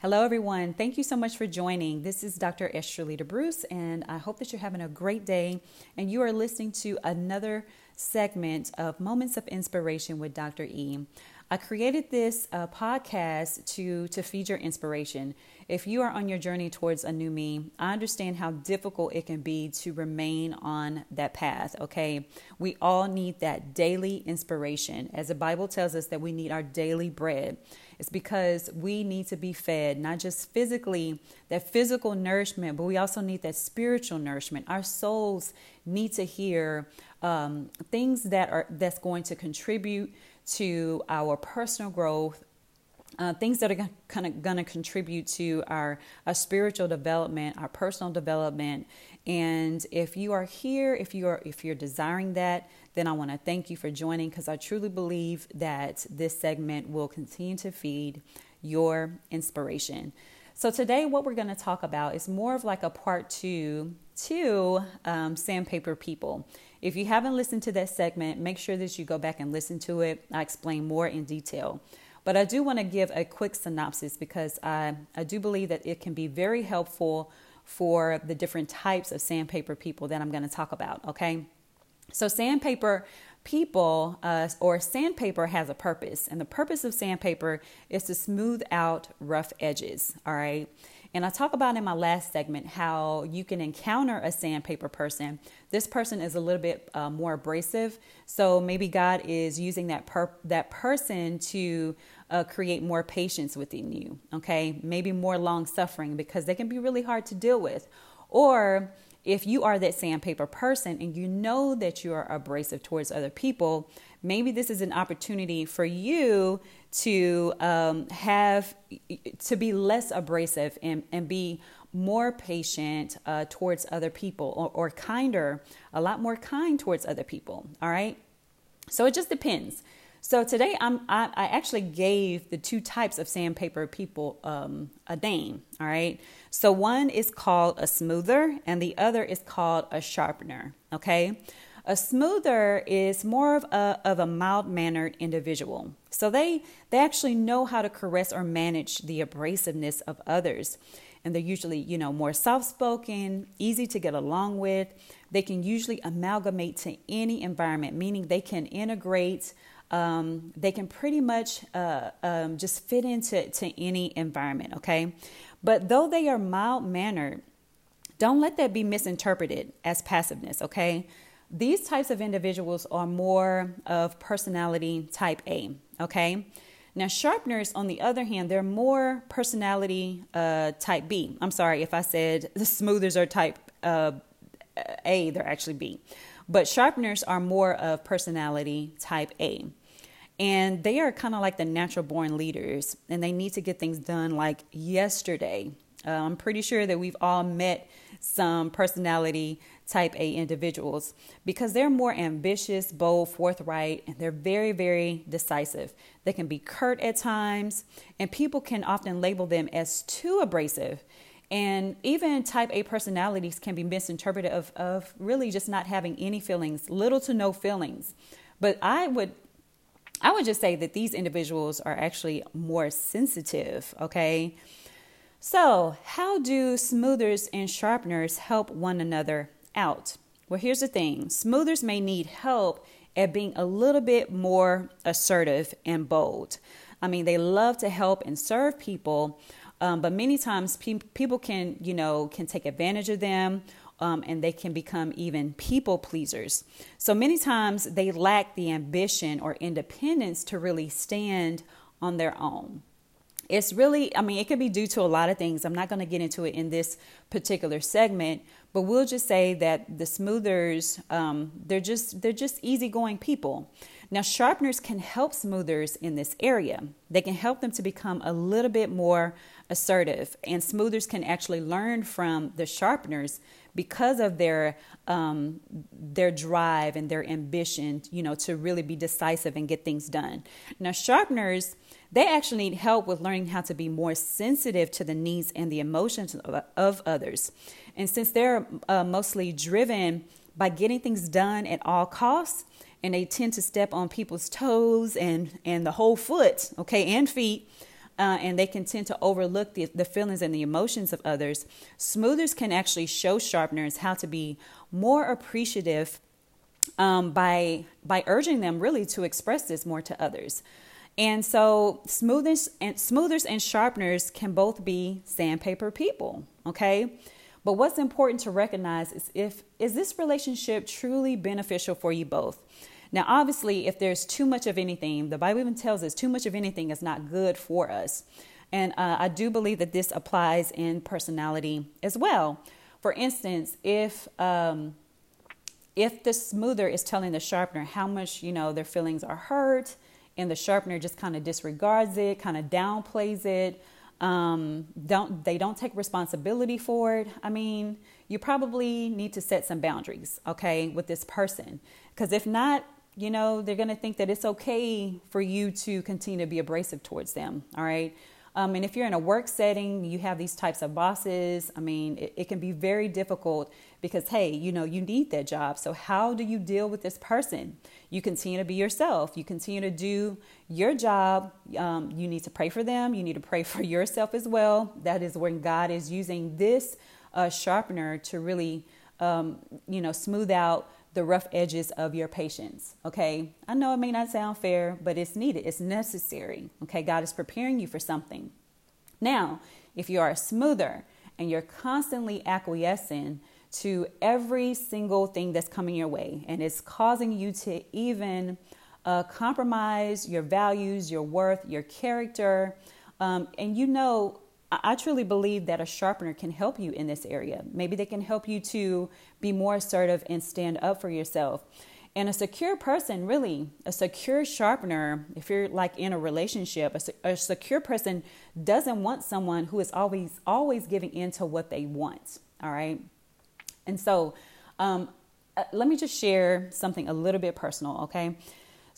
Hello, everyone. Thank you so much for joining. This is Dr. Estrelita Bruce, and I hope that you're having a great day and you are listening to another segment of Moments of Inspiration with Dr. E. I created this uh, podcast to, to feed your inspiration. If you are on your journey towards a new me, I understand how difficult it can be to remain on that path, okay? We all need that daily inspiration. As the Bible tells us that we need our daily bread. It's because we need to be fed, not just physically, that physical nourishment, but we also need that spiritual nourishment. Our souls need to hear um, things that are that's going to contribute to our personal growth, uh, things that are kind of going to contribute to our, our spiritual development, our personal development. And if you are here, if you are if you're desiring that, then I want to thank you for joining because I truly believe that this segment will continue to feed your inspiration. So, today, what we're going to talk about is more of like a part two to um, Sandpaper People. If you haven't listened to that segment, make sure that you go back and listen to it. I explain more in detail. But I do want to give a quick synopsis because I, I do believe that it can be very helpful for the different types of sandpaper people that I'm going to talk about, okay? So, sandpaper people uh, or sandpaper has a purpose, and the purpose of sandpaper is to smooth out rough edges. All right. And I talk about in my last segment how you can encounter a sandpaper person. This person is a little bit uh, more abrasive, so maybe God is using that per- that person to uh, create more patience within you. Okay, maybe more long suffering because they can be really hard to deal with, or if you are that sandpaper person and you know that you are abrasive towards other people, maybe this is an opportunity for you to um, have to be less abrasive and, and be more patient uh, towards other people or, or kinder, a lot more kind towards other people. All right. So it just depends. So today I'm, I, I, actually gave the two types of sandpaper people um, a name. All right. So one is called a smoother and the other is called a sharpener. Okay. A smoother is more of a, of a mild mannered individual. So they, they actually know how to caress or manage the abrasiveness of others. And they're usually, you know, more soft spoken, easy to get along with. They can usually amalgamate to any environment, meaning they can integrate um, they can pretty much uh, um, just fit into to any environment, okay? But though they are mild mannered, don't let that be misinterpreted as passiveness, okay? These types of individuals are more of personality type A, okay? Now, sharpeners, on the other hand, they're more personality uh, type B. I'm sorry if I said the smoothers are type uh, A, they're actually B. But sharpeners are more of personality type A. And they are kind of like the natural born leaders, and they need to get things done like yesterday. Uh, I'm pretty sure that we've all met some personality type A individuals because they're more ambitious, bold, forthright, and they're very, very decisive. They can be curt at times, and people can often label them as too abrasive. And even type A personalities can be misinterpreted of, of really just not having any feelings, little to no feelings. But I would I would just say that these individuals are actually more sensitive, okay? So, how do smoothers and sharpeners help one another out? Well, here's the thing smoothers may need help at being a little bit more assertive and bold. I mean, they love to help and serve people, um, but many times pe- people can, you know, can take advantage of them um, and they can become even people pleasers. So many times they lack the ambition or independence to really stand on their own. It's really, I mean, it could be due to a lot of things. I'm not going to get into it in this particular segment, but we'll just say that the smoothers, um, they're just they're just easygoing people. Now, sharpeners can help smoothers in this area. They can help them to become a little bit more assertive, and smoothers can actually learn from the sharpeners because of their um, their drive and their ambition, you know, to really be decisive and get things done. Now, sharpeners they actually need help with learning how to be more sensitive to the needs and the emotions of, of others. And since they're uh, mostly driven by getting things done at all costs, and they tend to step on people's toes and and the whole foot, okay, and feet uh, and they can tend to overlook the, the feelings and the emotions of others, smoothers can actually show sharpeners how to be more appreciative um, by by urging them really to express this more to others. And so smoothers and smoothers and sharpeners can both be sandpaper people, okay? But what's important to recognize is if is this relationship truly beneficial for you both? Now, obviously, if there's too much of anything, the Bible even tells us too much of anything is not good for us. And uh, I do believe that this applies in personality as well. For instance, if um, if the smoother is telling the sharpener how much you know their feelings are hurt, and the sharpener just kind of disregards it, kind of downplays it, um, don't they don't take responsibility for it. I mean, you probably need to set some boundaries, okay, with this person, because if not, you know, they're going to think that it's okay for you to continue to be abrasive towards them. All right. Um, and if you're in a work setting, you have these types of bosses. I mean, it, it, can be very difficult because, hey, you know, you need that job. So, how do you deal with this person? You continue to be yourself. You continue to do your job. Um, you need to pray for them. You need to pray for yourself as well. That is when God is using this uh, sharpener to really, um, you know, smooth out the rough edges of your patience. Okay. I know it may not sound fair, but it's needed, it's necessary. Okay. God is preparing you for something. Now, if you are a smoother and you're constantly acquiescing to every single thing that's coming your way and it's causing you to even uh, compromise your values, your worth, your character, um, and you know I truly believe that a sharpener can help you in this area. Maybe they can help you to be more assertive and stand up for yourself. And a secure person, really, a secure sharpener, if you're like in a relationship, a, a secure person doesn't want someone who is always, always giving in to what they want. All right. And so, um, uh, let me just share something a little bit personal, okay?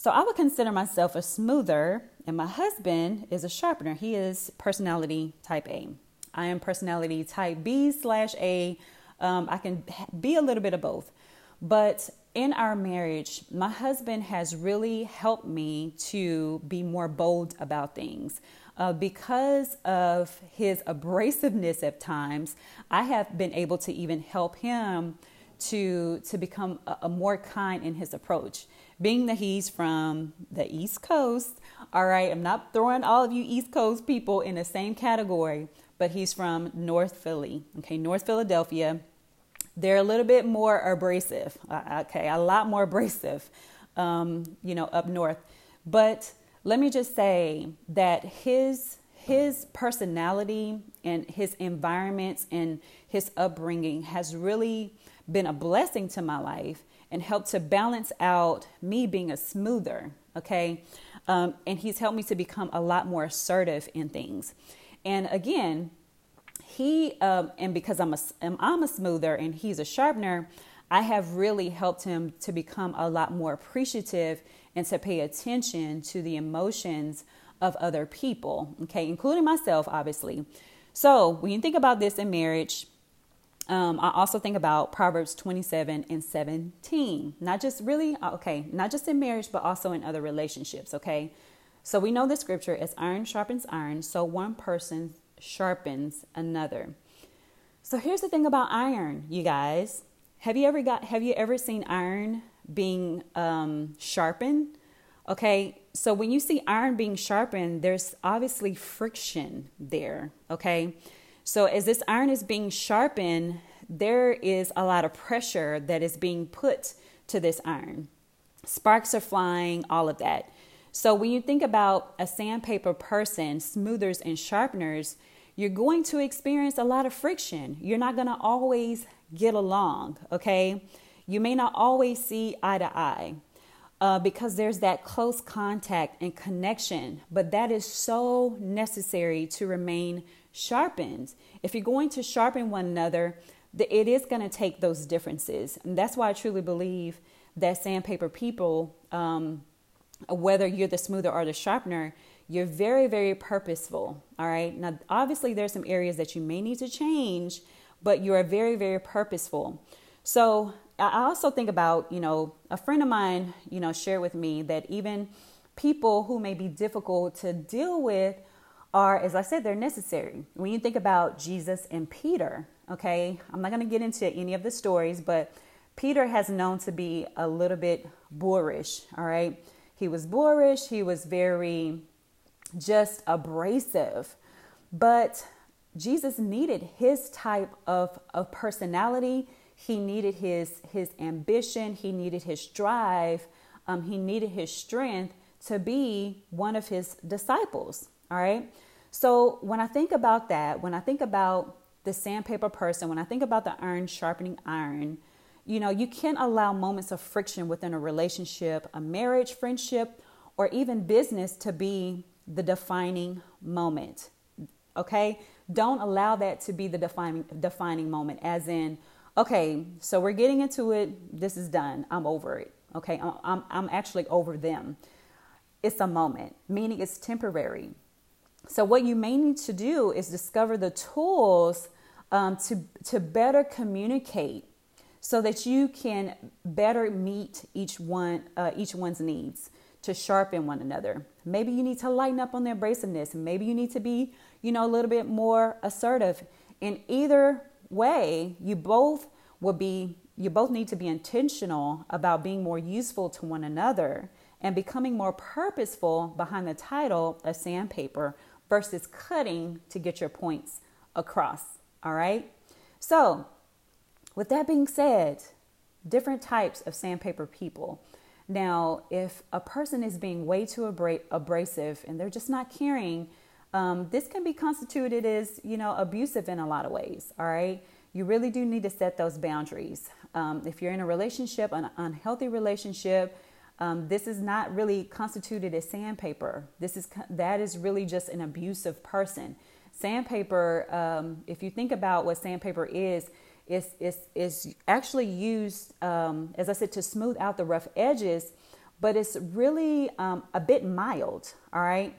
So I would consider myself a smoother, and my husband is a sharpener. He is personality type A. I am personality type B slash A. Um, I can be a little bit of both. But in our marriage, my husband has really helped me to be more bold about things. Uh, because of his abrasiveness at times, I have been able to even help him to, to become a, a more kind in his approach being that he's from the East Coast, all right, I'm not throwing all of you East Coast people in the same category, but he's from North Philly, okay, North Philadelphia. They're a little bit more abrasive, uh, okay, a lot more abrasive, um, you know, up north. But let me just say that his his personality and his environments and his upbringing has really been a blessing to my life and helped to balance out me being a smoother, okay? Um, and he's helped me to become a lot more assertive in things. And again, he, um, and because I'm a, I'm a smoother and he's a sharpener, I have really helped him to become a lot more appreciative and to pay attention to the emotions of other people, okay, including myself, obviously. So when you think about this in marriage, um, I also think about Proverbs 27 and 17. Not just really, uh, okay, not just in marriage, but also in other relationships, okay? So we know the scripture as iron sharpens iron, so one person sharpens another. So here's the thing about iron, you guys. Have you ever got have you ever seen iron being um, sharpened? Okay, so when you see iron being sharpened, there's obviously friction there, okay? So, as this iron is being sharpened, there is a lot of pressure that is being put to this iron. Sparks are flying, all of that. So, when you think about a sandpaper person, smoothers and sharpeners, you're going to experience a lot of friction. You're not going to always get along, okay? You may not always see eye to eye. Uh, because there's that close contact and connection, but that is so necessary to remain sharpens. If you're going to sharpen one another, it is going to take those differences. And that's why I truly believe that sandpaper people, um, whether you're the smoother or the sharpener, you're very, very purposeful. All right. Now, obviously, there's some areas that you may need to change, but you are very, very purposeful. So, I also think about, you know, a friend of mine, you know, shared with me that even people who may be difficult to deal with are, as I said, they're necessary. When you think about Jesus and Peter, okay, I'm not going to get into any of the stories, but Peter has known to be a little bit boorish, all right? He was boorish, he was very just abrasive, but Jesus needed his type of, of personality. He needed his, his ambition, he needed his drive, um, he needed his strength to be one of his disciples, all right? So when I think about that, when I think about the sandpaper person, when I think about the iron sharpening iron, you know, you can't allow moments of friction within a relationship, a marriage, friendship, or even business to be the defining moment. Okay? Don't allow that to be the defining defining moment as in, okay, so we're getting into it, this is done. I'm over it. Okay? I'm I'm, I'm actually over them. It's a moment, meaning it's temporary. So, what you may need to do is discover the tools um, to, to better communicate so that you can better meet each one uh, each one's needs to sharpen one another. Maybe you need to lighten up on the abrasiveness. Maybe you need to be, you know, a little bit more assertive. In either way, you both will be you both need to be intentional about being more useful to one another and becoming more purposeful behind the title of sandpaper versus cutting to get your points across. All right. So, with that being said, different types of sandpaper people. Now, if a person is being way too abra- abrasive and they're just not caring, um, this can be constituted as you know abusive in a lot of ways. All right, you really do need to set those boundaries. Um, if you're in a relationship, an unhealthy relationship, um, this is not really constituted as sandpaper. This is that is really just an abusive person. Sandpaper, um, if you think about what sandpaper is, is is is actually used, um, as I said, to smooth out the rough edges, but it's really um, a bit mild. All right,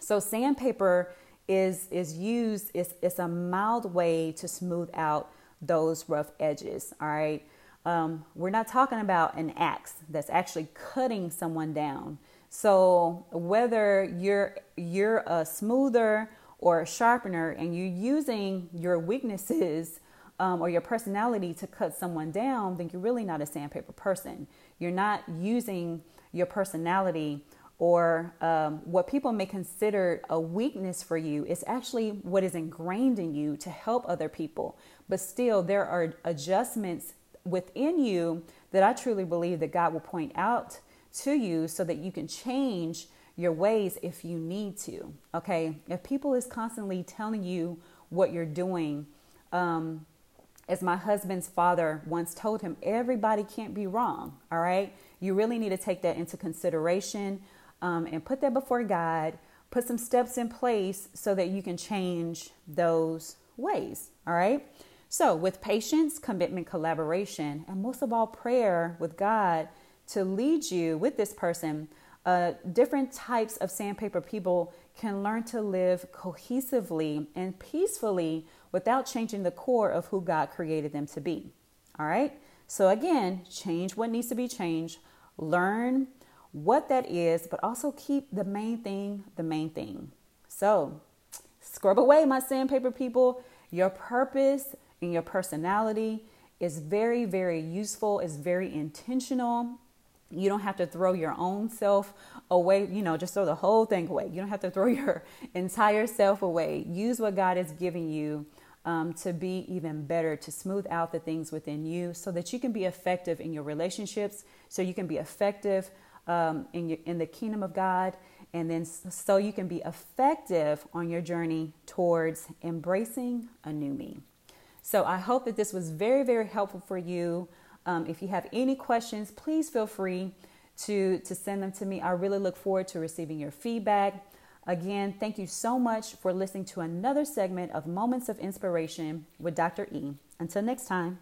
so sandpaper is is used. It's it's a mild way to smooth out those rough edges. All right. Um, we're not talking about an axe that's actually cutting someone down. So whether you're you're a smoother or a sharpener and you're using your weaknesses um, or your personality to cut someone down, then you're really not a sandpaper person. You're not using your personality or um, what people may consider a weakness for you is actually what is ingrained in you to help other people. But still, there are adjustments within you that I truly believe that God will point out to you so that you can change your ways if you need to. Okay. If people is constantly telling you what you're doing, um, as my husband's father once told him, everybody can't be wrong. All right. You really need to take that into consideration um, and put that before God. Put some steps in place so that you can change those ways. All right. So, with patience, commitment, collaboration, and most of all, prayer with God to lead you with this person, uh, different types of sandpaper people can learn to live cohesively and peacefully without changing the core of who God created them to be. All right? So, again, change what needs to be changed, learn what that is, but also keep the main thing the main thing. So, scrub away, my sandpaper people, your purpose in your personality is very, very useful, is very intentional. You don't have to throw your own self away, you know, just throw the whole thing away. You don't have to throw your entire self away. Use what God is giving you um, to be even better, to smooth out the things within you so that you can be effective in your relationships, so you can be effective um, in, your, in the kingdom of God, and then so you can be effective on your journey towards embracing a new me. So I hope that this was very, very helpful for you. Um, if you have any questions, please feel free to, to send them to me. I really look forward to receiving your feedback. Again, thank you so much for listening to another segment of Moments of Inspiration with Dr. E. Until next time.